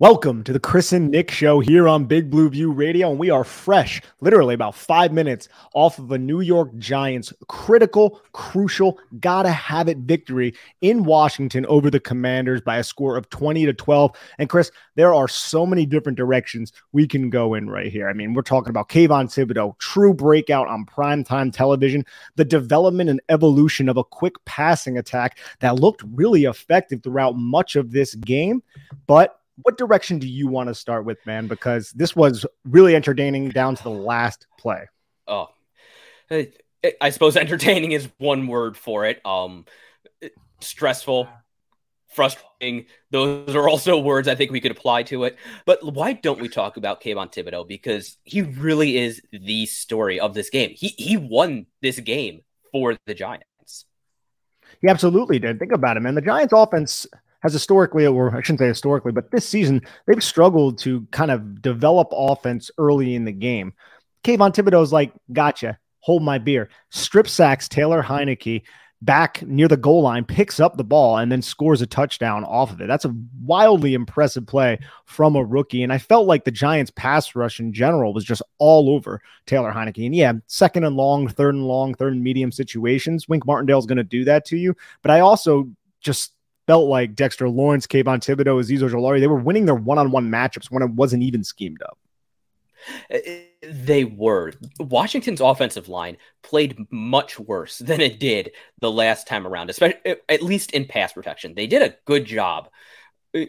welcome to the Chris and Nick show here on Big Blue View Radio. And we are fresh, literally about five minutes off of a New York Giants critical, crucial, gotta have it victory in Washington over the Commanders by a score of 20 to 12. And Chris, there are so many different directions we can go in right here. I mean, we're talking about Kayvon Thibodeaux, true breakout on primetime television, the development and evolution of a quick passing attack that looked really effective throughout much of this game. But what direction do you want to start with, man? Because this was really entertaining down to the last play. Oh, I suppose entertaining is one word for it. Um, stressful, frustrating. Those are also words I think we could apply to it. But why don't we talk about Kayvon Thibodeaux? Because he really is the story of this game. He he won this game for the Giants. He absolutely did. Think about it, man. The Giants offense has historically, or I shouldn't say historically, but this season they've struggled to kind of develop offense early in the game. Kayvon Thibodeaux's like, gotcha, hold my beer. Strip sacks Taylor Heinicke back near the goal line, picks up the ball, and then scores a touchdown off of it. That's a wildly impressive play from a rookie. And I felt like the Giants' pass rush in general was just all over Taylor Heinicke. And yeah, second and long, third and long, third and medium situations, Wink Martindale's going to do that to you. But I also just felt like Dexter Lawrence, Kayvon Thibodeaux, Azeez Ojulari, they were winning their one-on-one matchups when it wasn't even schemed up. Uh, uh, they were. Washington's offensive line played much worse than it did the last time around, especially uh, at least in pass protection. They did a good job uh,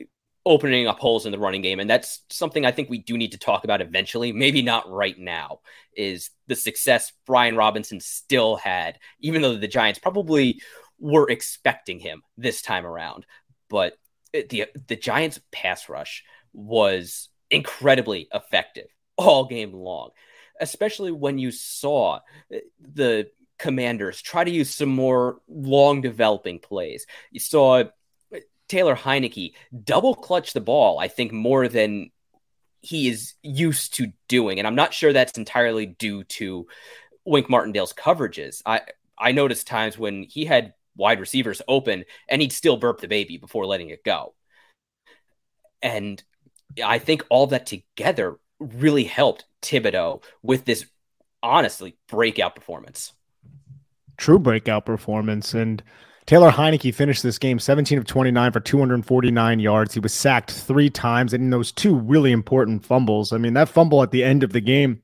opening up holes in the running game, and that's something I think we do need to talk about eventually. Maybe not right now. Is the success Brian Robinson still had, even though the Giants probably were expecting him this time around. But the the Giants pass rush was incredibly effective all game long, especially when you saw eh, the commanders try to use some more long developing plays. You saw eh, Taylor Heinicke double clutch the ball, I think, more than he is used to doing. And I'm not sure that's entirely due to Wink Martindale's coverages. I I noticed times when he had wide receivers open and he'd still burp the baby before letting it go. And I think all that together really helped Thibodeaux with this honestly breakout performance. True breakout performance. And Taylor Heinicke finished this game 17 of 29 for 249 yards. He was sacked three times and in those two really important fumbles. I mean, that fumble at the end of the game,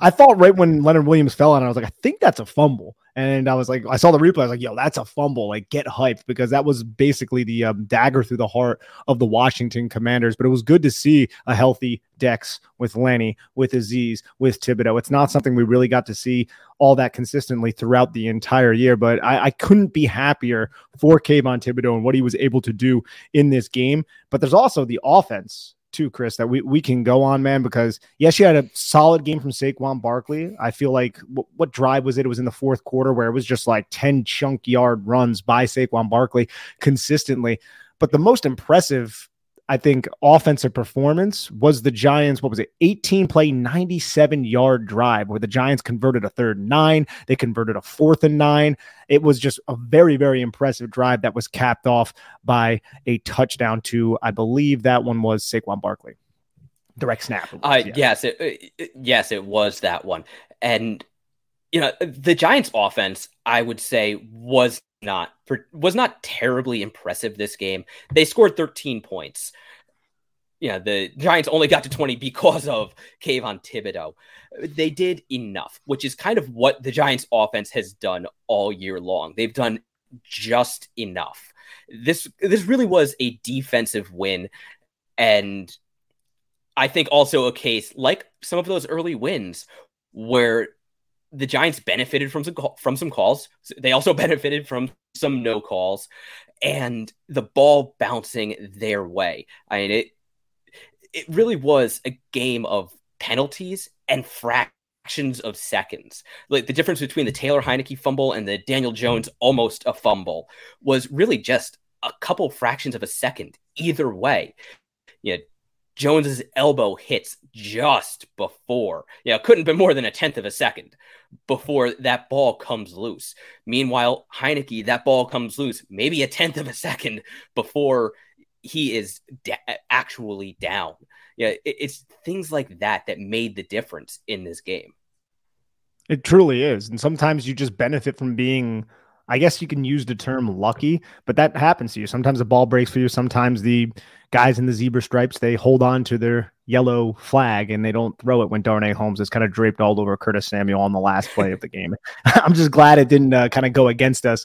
I thought right when Leonard Williams fell on, I was like, I think that's a fumble. And I was like, I saw the replay. I was like, yo, that's a fumble. Like, get hyped because that was basically the um, dagger through the heart of the Washington Commanders. But it was good to see a healthy Dex with Lenny, with Azeez, with Thibodeaux. It's not something we really got to see all that consistently throughout the entire year. But I, I couldn't be happier for Kayvon Thibodeaux and what he was able to do in this game. But there's also the offense too, Chris, that we, we can go on, man, because yes, you had a solid game from Saquon Barkley. I feel like w- what drive was it? It was in the fourth quarter where it was just like 10 chunk yard runs by Saquon Barkley consistently. But the most impressive I think offensive performance was the Giants. What was it? 18 play, 97 yard drive where the Giants converted a third nine. They converted a fourth and nine. It was just a very, very impressive drive that was capped off by a touchdown to, I believe that one was Saquon Barkley. Direct snap. Was, uh, yeah. Yes, it, it, yes, it was that one. And you know, the Giants offense, I would say, was not was not terribly impressive this game. They scored 13 points. Yeah, the Giants only got to 20 because of Kayvon Thibodeaux. They did enough, which is kind of what the Giants offense has done all year long. They've done just enough. This this really was a defensive win and I think also a case like some of those early wins where the Giants benefited from some from some calls. They also benefited from some no calls, and the ball bouncing their way. I mean it. It really was a game of penalties and fractions of seconds. Like the difference between the Taylor Heinicke fumble and the Daniel Jones almost a fumble was really just a couple fractions of a second either way. Yeah, Jones's elbow hits just before. Yeah, couldn't have been more than a tenth of a second before that ball comes loose. Meanwhile, Heinicke, that ball comes loose maybe a tenth of a second before he is actually down. Yeah, it, it's things like that that made the difference in this game. It truly is. And sometimes you just benefit from being I guess you can use the term lucky, but that happens to you. Sometimes the ball breaks for you. Sometimes the guys in the zebra stripes they hold on to their yellow flag and they don't throw it when Darnay Holmes is kind of draped all over Curtis Samuel on the last play of the game. I'm just glad it didn't uh, kind of go against us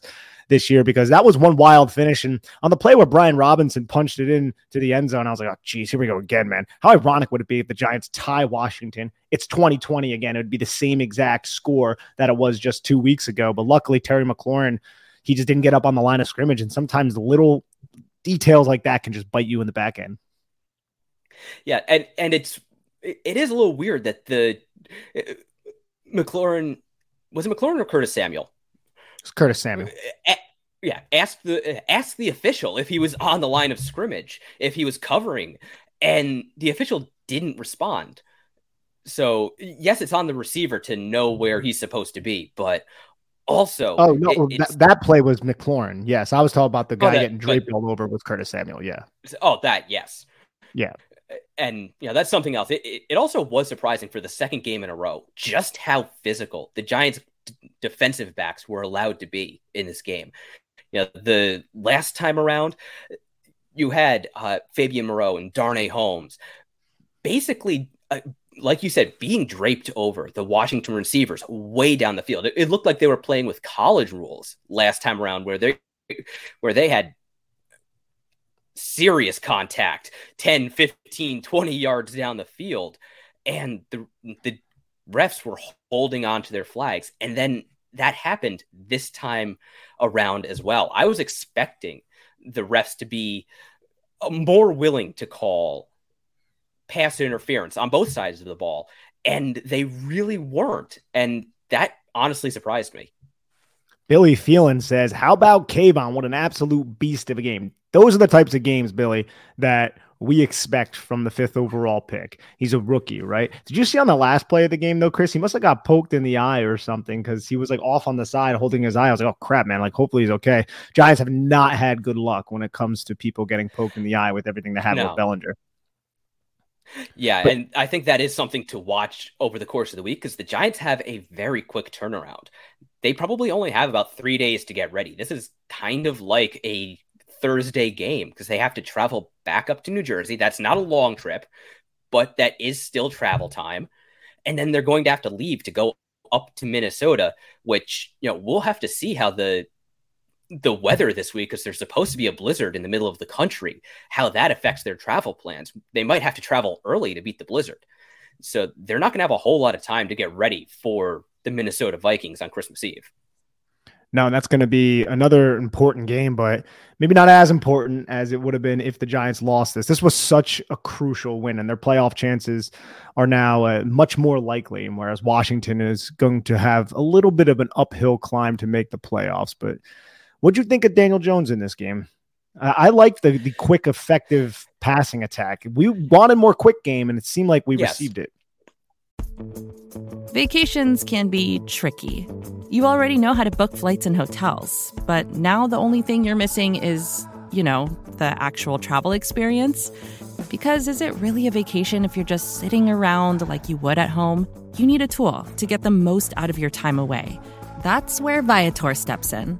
this year because that was one wild finish. And on the play where Brian Robinson punched it in to the end zone, I was like, oh, geez, here we go again, man. How ironic would it be if the Giants tie Washington? It's 2020 again. It would be the same exact score that it was just two weeks ago. But luckily, Terry McLaurin, he just didn't get up on the line of scrimmage. And sometimes little details like that can just bite you in the back end. Yeah, and and it's it is a little weird that the McLaurin was it McLaurin or Curtis Samuel? It's Curtis Samuel. Yeah, ask the ask the official if he was on the line of scrimmage, if he was covering, and the official didn't respond. So yes, it's on the receiver to know where he's supposed to be, but also, oh no, it, that, that, play was McLaurin. Yes, I was talking about the oh, guy oh, that, getting draped but, all over with Curtis Samuel. Yeah. Oh, that yes. Yeah. And you know that's something else. It, it, also was surprising for the second game in a row just how physical the Giants' d- defensive backs were allowed to be in this game. You know, the last time around, you had uh, Fabian Moreau and Darnay Holmes basically uh, like you said, being draped over the Washington receivers way down the field. It, it, looked like they were playing with college rules last time around, where they where they had serious contact 10 15 20 yards down the field and the the refs were holding on to their flags and then that happened this time around as well i was expecting the refs to be uh, more willing to call pass interference on both sides of the ball, and they really weren't. And that honestly surprised me. Billy Phelan says, How about Kayvon? What an absolute beast of a game. Those are the types of games, Billy, that we expect from the fifth overall pick. He's a rookie, right? Did you see on the last play of the game, though, Chris? He must have got poked in the eye or something because he was like off on the side holding his eye. I was like, oh, crap, man. Like, hopefully he's okay. Giants have not had good luck when it comes to people getting poked in the eye with everything they have no. with Bellinger. Yeah, but, and I think that is something to watch over the course of the week because the Giants have a very quick turnaround. They probably only have about three days to get ready. This is kind of like a Thursday game because they have to travel back up to New Jersey. That's not a long trip, but that is still travel time. And then they're going to have to leave to go up to Minnesota, which, you know, we'll have to see how the the weather this week because there's supposed to be a blizzard in the middle of the country, how that affects their travel plans. They might have to travel early to beat the blizzard. So they're not going to have a whole lot of time to get ready for the Minnesota Vikings on Christmas Eve. No, that's going to be another important game, but maybe not as important as it would have been if the Giants lost this. This was such a crucial win, and their playoff chances are now uh, much more likely. And whereas Washington is going to have a little bit of an uphill climb to make the playoffs, but What'd you think of Daniel Jones in this game? Uh, I like the the quick, effective passing attack. We wanted more quick game, and it seemed like we yes. received it. Vacations can be tricky. You already know how to book flights and hotels, but now the only thing you're missing is, you know, the actual travel experience. Because is it really a vacation if you're just sitting around like you would at home? You need a tool to get the most out of your time away. That's where Viator steps in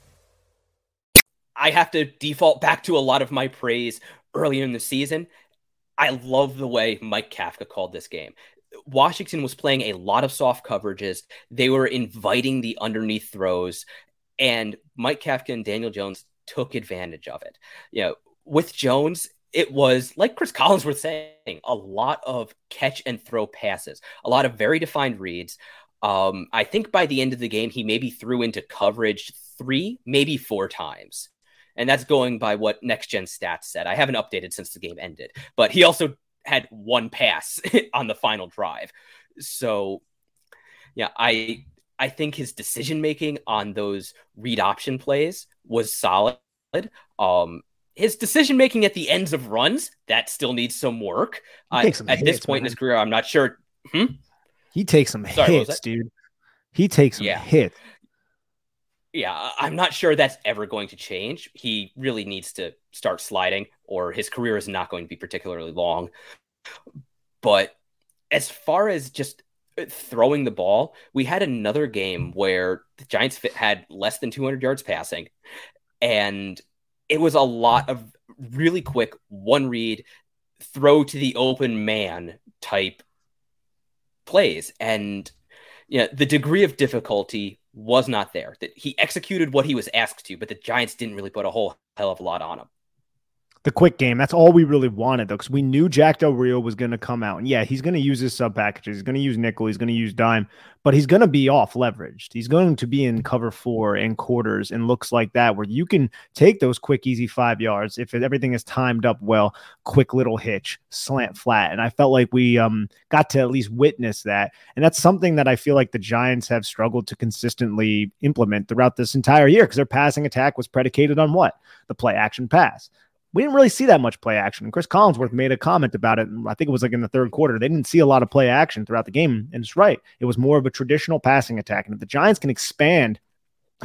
I have to default back to a lot of my praise earlier in the season. I love the way Mike Kafka called this game. Washington was playing a lot of soft coverages. They were inviting the underneath throws, and Mike Kafka and Daniel Jones took advantage of it. You know, with Jones, it was like Cris Collinsworth saying, a lot of catch and throw passes, a lot of very defined reads. Um, I think by the end of the game, he maybe threw into coverage three, maybe four times. And that's going by what next gen stats said. I haven't updated since the game ended, but he also had one pass on the final drive. So yeah, I I think his decision making on those read option plays was solid. Um his decision making at the ends of runs that still needs some work. Uh, some at hits, this point man. in his career, I'm not sure. Hmm? He takes some Sorry, hits, dude. He takes some yeah. hits yeah, I'm not sure that's ever going to change. He really needs to start sliding, or his career is not going to be particularly long. But as far as just uh, throwing the ball, we had another game where the Giants had less than 200 yards passing, and it was a lot of really quick one read, throw to the open man type plays. And yeah, the degree of difficulty was not there. That he executed what he was asked to, but the Giants didn't really put a whole hell of a lot on him the quick game. That's all we really wanted, though, because we knew Jack Del Rio was going to come out. And yeah, he's going to use his sub packages. He's going to use nickel. He's going to use dime, but he's going to be off leveraged. He's going to be in cover four and quarters and looks like that, where you can take those quick, easy five yards if everything is timed up well. Quick little hitch, slant flat, and I felt like we um, got to at least witness that. And that's something that I feel like the Giants have struggled to consistently implement throughout this entire year because their passing attack was predicated on what the play action pass we didn't really see that much play action. And Cris Collinsworth made a comment about it. I think it was like in the third quarter. They didn't see a lot of play action throughout the game. And it's right. It was more of a traditional passing attack. And if the Giants can expand and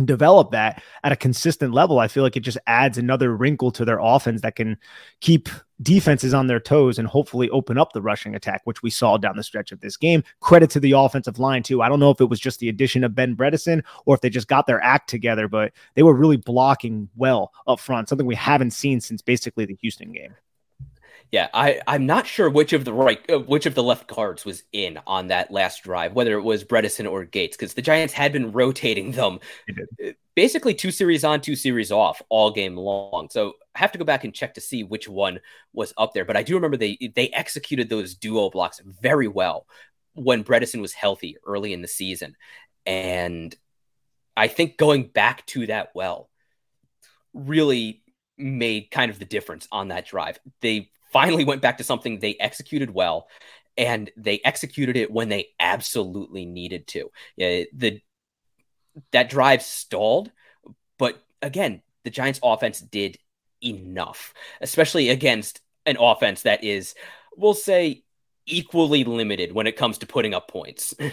develop that at a consistent level, I feel like it just adds another wrinkle to their offense that can keep defenses on their toes and hopefully open up the rushing attack, which we saw down the stretch of this game. Credit to the offensive line, too. I don't know if it was just the addition of Ben Bredeson or if they just got their act together, but they were really blocking well up front, something we haven't seen since basically the Houston game. Yeah, I I'm not sure which of the right uh, which of the left guards was in on that last drive, whether it was Bredeson or Gates, because the Giants had been rotating them uh, basically two series on, two series off all game long. So I have to go back and check to see which one was up there. But I do remember they they executed those duo blocks very well when Bredeson was healthy early in the season, and I think going back to that well really made kind of the difference on that drive. They finally went back to something they executed well and they executed it when they absolutely needed to. Yeah, the that drive stalled, but again, the Giants offense did enough, especially against an offense that is, we'll say, equally limited when it comes to putting up points.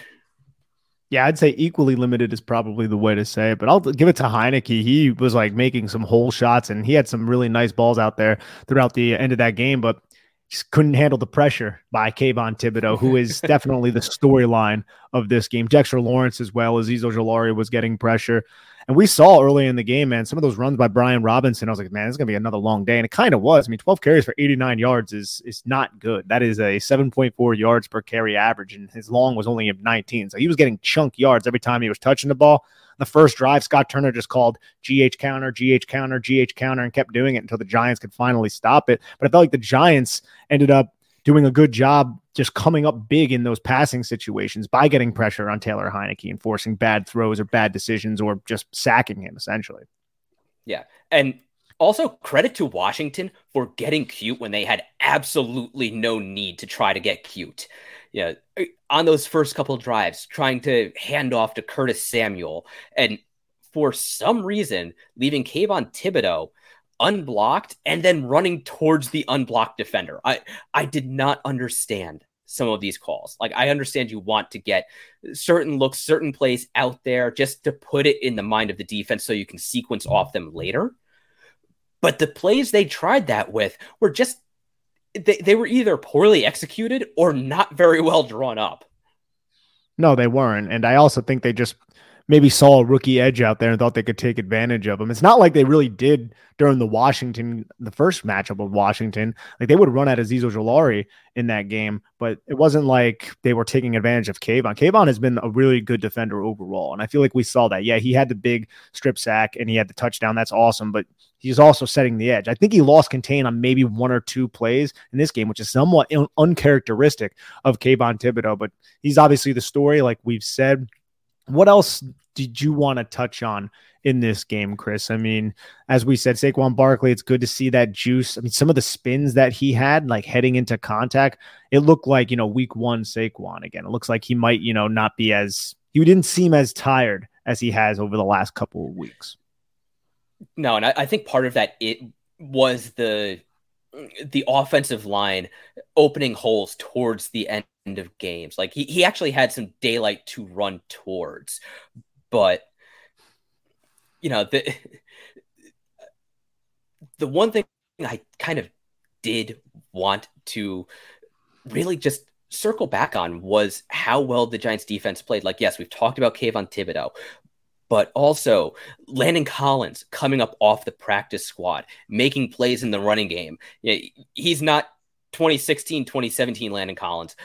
Yeah, I'd say equally limited is probably the way to say it, but I'll give it to Heinicke. He was like making some hole shots and he had some really nice balls out there throughout the end of that game, but just couldn't handle the pressure by Kayvon Thibodeaux, who is definitely the storyline of this game. Dexter Lawrence as well as Azeez Ojulari was getting pressure. And we saw early in the game, man, some of those runs by Brian Robinson. I was like, man, it's gonna be another long day. And it kind of was. I mean, 12 carries for 89 yards is is not good. That is a 7.4 yards per carry average, and his long was only 19. So he was getting chunk yards every time he was touching the ball. The first drive, Scott Turner just called GH counter, GH counter, GH counter, and kept doing it until the Giants could finally stop it. But I felt like the Giants ended up doing a good job just coming up big in those passing situations by getting pressure on Taylor Heinicke and forcing bad throws or bad decisions or just sacking him essentially. Yeah. And also credit to Washington for getting cute when they had absolutely no need to try to get cute. Yeah, uh, on those first couple drives, trying to hand off to Curtis Samuel and for some reason leaving Kayvon Thibodeaux unblocked and then running towards the unblocked defender. I I did not understand some of these calls. Like I understand you want to get certain looks, certain plays out there just to put it in the mind of the defense so you can sequence off them later. But the plays they tried that with were just they, they were either poorly executed or not very well drawn up. No, they weren't. And I also think they just maybe saw a rookie edge out there and thought they could take advantage of him. It's not like they really did during the Washington, the first matchup of Washington. Like they would run at Azeez Ojulari in that game, but it wasn't like they were taking advantage of Kayvon. Kayvon has been a really good defender overall. And I feel like we saw that. Yeah, he had the big strip sack and he had the touchdown. That's awesome. But he's also setting the edge. I think he lost contain on maybe one or two plays in this game, which is somewhat un- uncharacteristic of Kayvon Thibodeaux. But he's obviously the story, like we've said. What else did you want to touch on in this game, Chris? I mean, as we said, Saquon Barkley, it's good to see that juice. I mean, some of the spins that he had, like heading into contact, it looked like, you know, week one Saquon again. It looks like he might, you know, not be as, he didn't seem as tired as he has over the last couple of weeks. No, and I, I think part of that it was the the offensive line opening holes towards the end of games. Like he, he actually had some daylight to run towards. But you know, the the one thing I kind of did want to really just circle back on was how well the Giants defense played. Like, yes, we've talked about Kayvon Thibodeaux, but also Landon Collins coming up off the practice squad, making plays in the running game. He's not 2016, 2017 Landon Collins,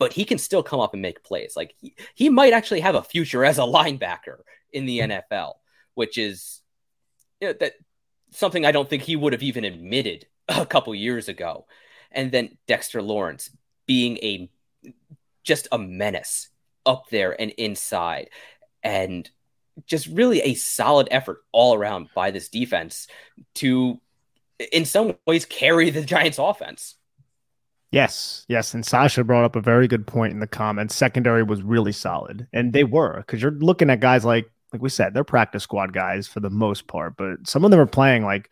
but he can still come up and make plays. Like he, he might actually have a future as a linebacker in the mm-hmm. NFL, which is you know, that something I don't think he would have even admitted a couple years ago. And then Dexter Lawrence being a just a menace up there and inside. And just really a solid effort all around by this defense to, in some ways, carry the Giants' offense. Yes, yes. And Sasha brought up a very good point in the comments. Secondary was really solid, and they were because you're looking at guys like, like we said, they're practice squad guys for the most part, but some of them are playing like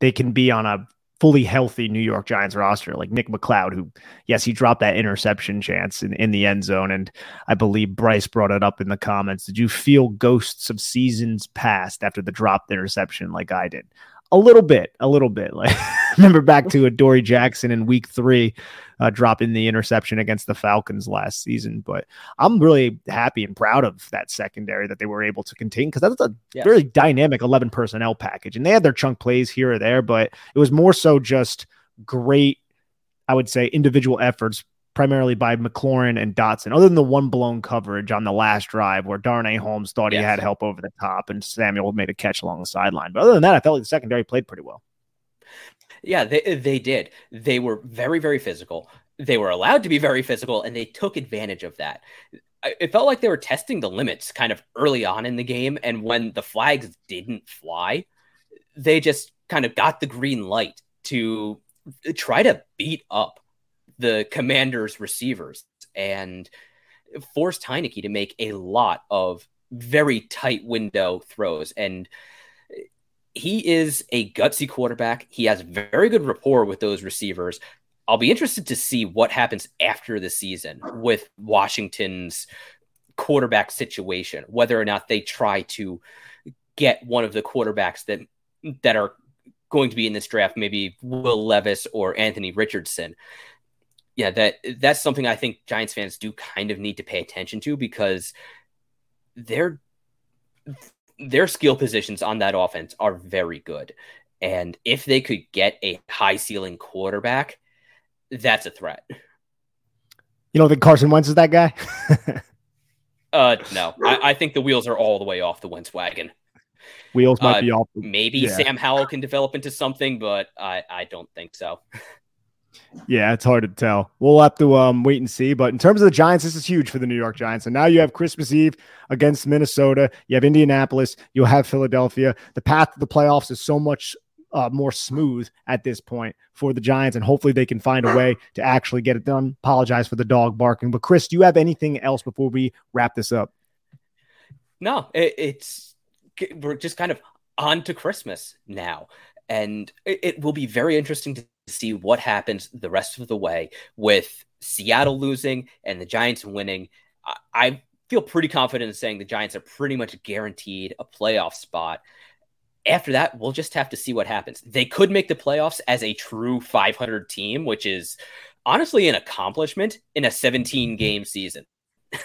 they can be on a fully healthy New York Giants roster, like Nick McCloud, who, yes, he dropped that interception chance in, in the end zone. And I believe Bryce brought it up in the comments. Did you feel ghosts of seasons past after the dropped interception like I did? A little bit, a little bit. Like remember back to Adoree' Jackson in week three, uh, dropping the interception against the Falcons last season. But I'm really happy and proud of that secondary that they were able to contain because that's a yeah. very dynamic 11 personnel package. And they had their chunk plays here or there, but it was more so just great, I would say, individual efforts primarily by McLaurin and Dotson, other than the one blown coverage on the last drive where Darnay Holmes thought yes. he had help over the top and Samuel made a catch along the sideline. But other than that, I felt like the secondary played pretty well. Yeah, they they did. They were very very physical. They were allowed to be very physical, and they took advantage of that. It felt like they were testing the limits kind of early on in the game, and when the flags didn't fly, they just kind of got the green light to try to beat up the Commanders' receivers and forced Heinicke to make a lot of very tight window throws and he is a gutsy quarterback. He has very good rapport with those receivers. I'll be interested to see what happens after the season with Washington's quarterback situation, whether or not they try to get one of the quarterbacks that that are going to be in this draft, maybe Will Levis or Anthony Richardson. Yeah, that that's something I think Giants fans do kind of need to pay attention to because they're their skill positions on that offense are very good. And if they could get a high ceiling quarterback, that's a threat. You don't think Carson Wentz is that guy? uh, no, I, I, think the wheels are all the way off the Wentz wagon. Wheels might uh, be off. Maybe yeah. Sam Howell can develop into something, but I, I don't think so. Yeah, it's hard to tell. We'll have to um, wait and see. But in terms of the Giants, this is huge for the New York Giants. And now you have Christmas Eve against Minnesota. You have Indianapolis. You'll have Philadelphia. The path to the playoffs is so much uh, more smooth at this point for the Giants, and hopefully they can find a way to actually get it done. Apologize for the dog barking, but Chris, do you have anything else before we wrap this up? No, it, it's we're just kind of on to Christmas now, And it, it will be very interesting to see what happens the rest of the way with Seattle losing and the Giants winning. I, I feel pretty confident in saying the Giants are pretty much guaranteed a playoff spot. After that, we'll just have to see what happens. They could make the playoffs as a true 500 team, which is honestly an accomplishment in a 17 game season.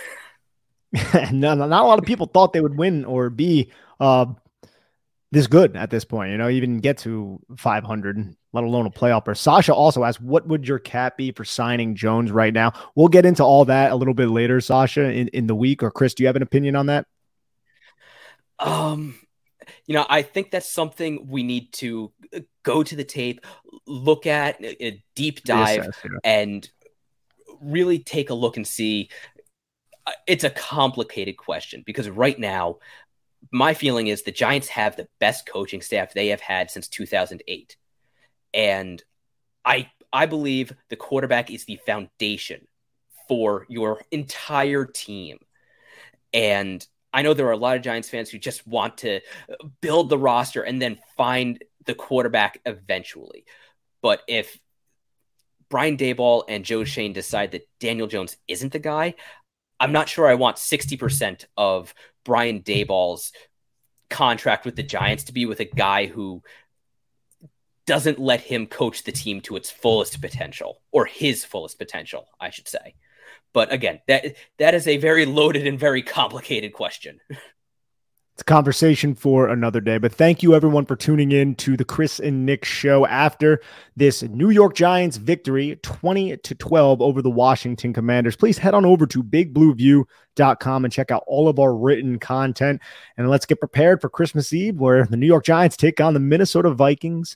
no, not a lot of people thought they would win or be uh, this good at this point, you know, even get to 500, let alone a playoff. Or Sasha also asked, what would your cap be for signing Jones right now? We'll get into all that a little bit later, Sasha, in, in the week. Or Chris, do you have an opinion on that? Um, you know, I think that's something we need to uh, go to the tape, look at a deep dive, Reassess, yeah. and really take a look and see. Uh, it's a complicated question because right now, my feeling is the Giants have the best coaching staff they have had since 2008. And I I believe the quarterback is the foundation for your entire team. And I know there are a lot of Giants fans who just want to build the roster and then find the quarterback eventually. But if Brian Daboll and Joe Schoen decide that Daniel Jones isn't the guy, I'm not sure I want 60% of Brian Daboll's contract with the Giants to be with a guy who doesn't let him coach the team to its fullest potential or his fullest potential, I should say. But again, that that is a very loaded and very complicated question. It's a conversation for another day. But thank you everyone for tuning in to the Chris and Nick show after this New York Giants victory 20 to 12 over the Washington Commanders. Please head on over to bigblueview.com and check out all of our written content. And let's get prepared for Christmas Eve where the New York Giants take on the Minnesota Vikings.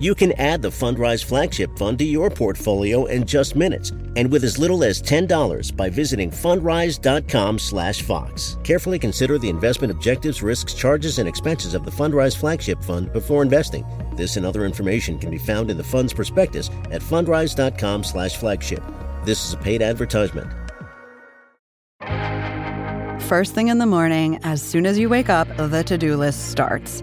You can add the Fundrise Flagship Fund to your portfolio in just minutes and with as little as $10 by visiting fundrise.com/fox. Carefully consider the investment objectives, risks, charges and expenses of the Fundrise Flagship Fund before investing. This and other information can be found in the fund's prospectus at fundrise.com/flagship. This is a paid advertisement. First thing in the morning, as soon as you wake up, the to-do list starts.